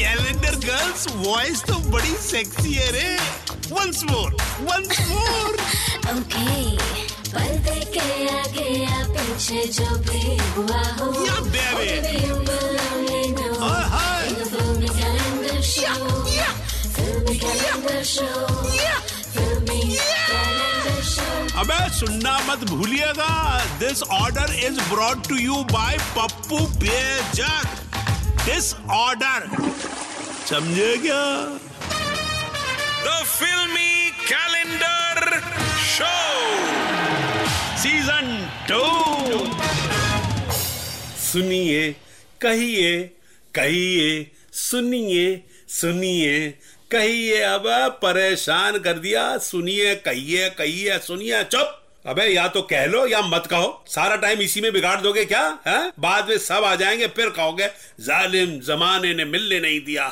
Calendar girls voice तो बड़ी sexy है रे. Once more once more okay पलते के आगे या पीछे जो भी हुआ हो या बेबे अबे सुनना मत भूलिएगा. This order is brought to you by Pappu Bejak this order. समझे क्या the filmy calendar show season to सुनिए कहिए कहिए सुनिए सुनिए कहिए अब परेशान कर दिया सुनिए कहिए कहिए सुनिए चुप। अबे, या तो कह लो या मत कहो। सारा टाइम इसी में बिगाड़ दोगे क्या? है? बाद में सब आ जाएँगे, फिर कहोगे, जालिम जमाने ने मिलने नहीं दिया।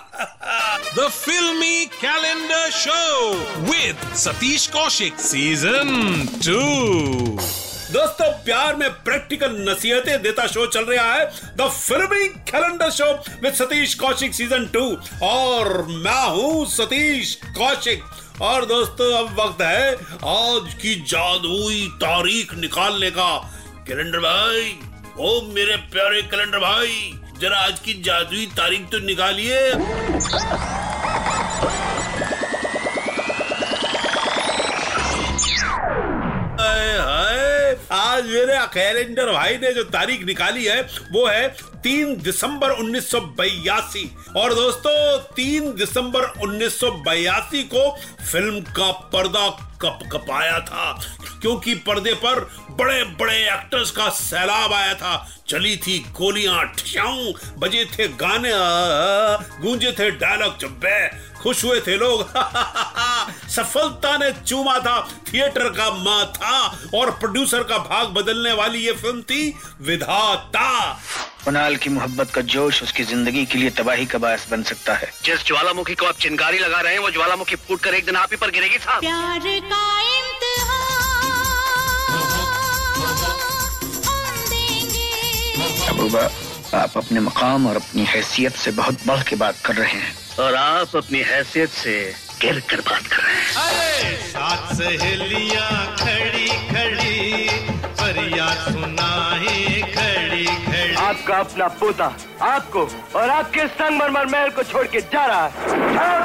The filmy calendar show with Satish Kaushik season 2. दोस्तों, प्यार में प्रैक्टिकल नसीहतें देता शो चल रहा है। The filmy calendar show with Satish Kaushik season two. और मैं हूँ सतीश कौशिक। और दोस्तों, अब वक्त है आज की जादुई तारीख निकालने का। कैलेंडर भाई, ओ मेरे प्यारे कैलेंडर भाई, जरा आज की जादुई तारीख तो निकालिए। कैलेंडर भाई ने जो तारीख निकाली है, वो है तीन दिसंबर उन्नीस और दोस्तों, तीन दिसंबर उन्नीस को फ़िल्म का पर्दा कप कपाया था, क्योंकि पर्दे पर बड़े बड़े एक्टर्स का सैलाब आया था। चली थी गोलियाँ, ठियाऊं, बजे थे गाने, गूंजे थे डायलॉग चब्बे खुश हुए थे लोग। सफलता ने चूमा था। थिएटर का माथा और प्रोड्यूसर का भाग बदलने वाली ये फ़िल्म थी विधाता। कुणाल की मोहब्बत का जोश उसकी ज़िंदगी के लिए तबाही का बायस बन सकता है। जिस ज्वालामुखी को आप चिंगारी लगा रहे हैं वो ज्वालामुखी फूट कर एक दिन आप ही पर गिरेगी साहब। प्यार का महबूबा आप अपने मकाम और अपनी हैसियत से बहुत बढ़ के बात कर रहे हैं। और आप अपनी हैसियत से गिर कर बात कर रहे हैं। सात सहेलियाँ खड़ी खड़ी फरियाद सुनाए खड़ी खड़ी। आपका अपना पोता आपको और आपके संगमरमर महल को छोड़ के जा रहा है।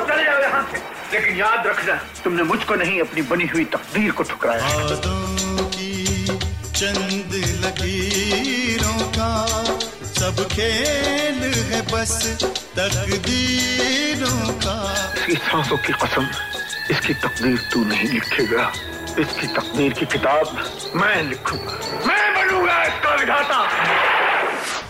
चले जाओ यहाँ से। लेकिन याद रखना तुमने मुझको नहीं अपनी बनी हुई तकदीर को ठुकराया। चंद लकीरों का सब खेल है बस तकदीरों का। इसकी सांसों की कसम इसकी तकदीर तू नहीं लिखेगा। इसकी तकदीर की किताब मैं लिखूँगा। मैं बनूँगा इसका विधाता।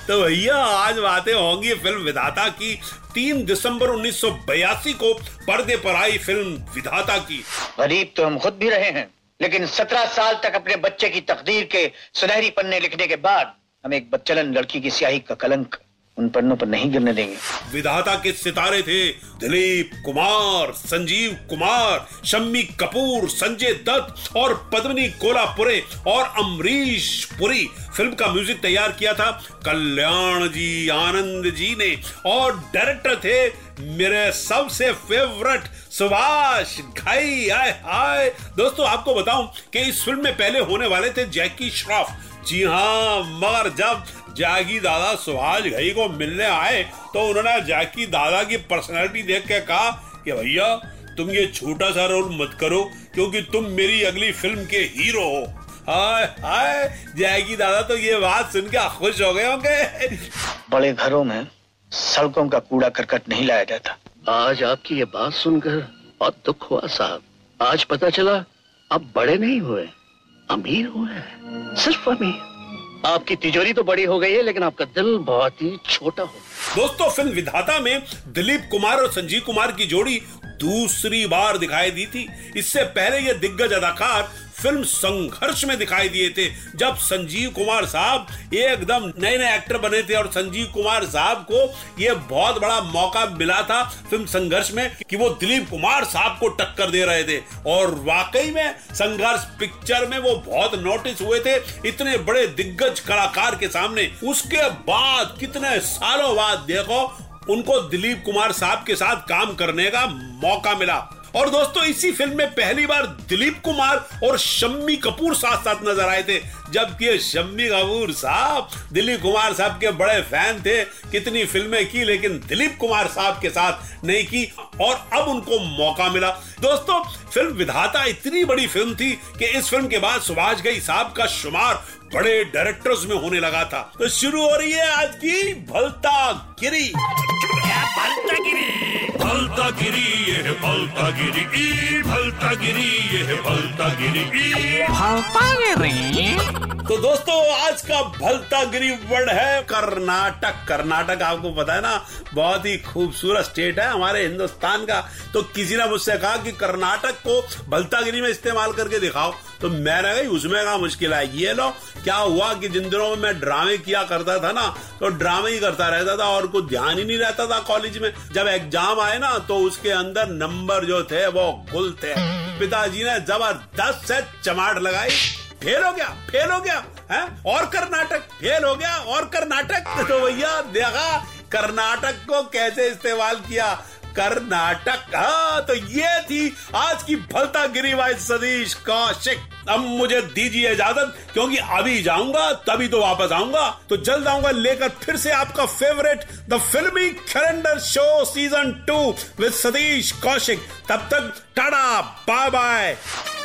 तो भैया आज बातें होंगी फ़िल्म विधाता की। तीन दिसंबर 1982 को पर्दे पर आई फ़िल्म विधाता की। गरीब तो हम खुद भी रहे हैं लेकिन सत्रह साल तक अपने बच्चे की तकदीर के सुनहरी पन्ने लिखने के बाद हम एक बच्चलन लड़की की स्याही का कलंक उन पन्नों पर नहीं गिरने देंगे। विधाता के सितारे थे, दिलीप कुमार, संजीव कुमार, शम्मी कपूर, संजय दत्त और पद्मिनी कोलापुरे और अमरीश पुरी। फ़िल्म का म्यूज़िक तैयार किया था कल्याण जी, आनंद जी ने। और डायरेक्टर थे मेरे सबसे फेवरेट सुभाष घाई। आए हाय। दोस्तों, आपको बताऊँ कि इस फ़िल्म में पहले होने वाले थे जैकी श्रॉफ। जी हाँ मगर जब जागी दादा सुभाष घई को मिलने आए तो उन्होंने जाकी दादा की पर्सनालिटी देख के कहा कि भैया तुम ये छोटा सा रोल मत करो क्योंकि तुम मेरी अगली फ़िल्म के हीरो हो। हाय हाय जाएगी दादा तो ये बात सुन के खुश हो गए होंगे। बड़े घरों में सड़कों का कूड़ा करकट नहीं लाया जाता। आज आपकी ये बात सुनकर बहुत दुख हुआ साहब। आज पता चला आप बड़े नहीं हुए अमीर हुए सिर्फ़ अमीर। आपकी तिजोरी तो बड़ी हो गई है, लेकिन आपका दिल बहुत ही छोटा हो दोस्तों, फ़िल्म विधाता में दिलीप कुमार और संजीव कुमार की जोड़ी दूसरी बार दिखाई दी थी। इससे पहले ये दिग्गज अदाकार फ़िल्म संघर्ष में दिखाई दिए थे, जब संजीव कुमार साहब एकदम नए नए एक्टर बने थे और संजीव कुमार साहब को ये बहुत बड़ा मौका मिला था फ़िल्म संघर्ष में कि वो दिलीप कुमार साहब को टक्कर दे रहे थे। और वाकई में संघर्ष पिक्चर में वो बहुत नोटिस हुए थे, इतने बड़े दिग्गज कलाकार के सामने। उसके बाद कितने सालों बाद देखो, उनको दिलीप कुमार साहब के साथ काम करने का मौका मिला। और दोस्तों, इसी फ़िल्म में पहली बार दिलीप कुमार और शम्मी कपूर साथ साथ नज़र आए थे। जबकि शम्मी कपूर साहब, दिलीप कुमार साहब के बड़े फ़ैन थे। कितनी फ़िल्में की, लेकिन दिलीप कुमार साहब के साथ नहीं की और अब उनको मौका मिला। दोस्तों, फ़िल्म विधाता इतनी बड़ी फ़िल्म थी कि इस फ़िल्म के बाद सुभाष गई साहब का शुमार बड़े डायरेक्टर्स में होने लगा था। तो शुरू हो रही है आज की भलता गिरी भलता गिरी ये है भलता गिरी ई भलता गिरी ये भलता गिरी ई तो दोस्तों, आज का भलता गिरी वर्ड है कर्नाटक। कर्नाटक आपको पता है ना, बहुत ही खूबसूरत स्टेट है हमारे हिंदुस्तान का। तो किसी ने मुझसे कहा कि कर्नाटक को भलतागिरी में इस्तेमाल करके दिखाओ। तो मैंने कही, उसमें का मुश्किल है ये लो, क्या हुआ कि जिन दिनों में मैं ड्रामे किया करता था ना तो ड्रामे ही करता रहता था और कुछ ध्यान ही नहीं रहता था कॉलेज में। जब एग्ज़ाम आए ना तो उसके अंदर नंबर जो थे, वो गुल थे। पिताजी ने ज़बरदस्त से चमाट लगाई। फेल हो गया, फेल हो गया, है? और कर्नाटक, फेल हो गया, और कर्नाटक। तो भैया, देखा, कर्नाटक को कैसे इस्तेमाल किया? कर्नाटक हाँ तो ये थी आज की भलता गिरी बाई सतीश कौशिक। अब मुझे दीजिए इजाज़त, क्योंकि अभी जाऊँगा, तभी तो वापस आऊँगा। तो जल्द आऊँगा, लेकर फिर से आपका favourite the filmy calendar show season two with Satish Kaushik. तब तक, tata bye bye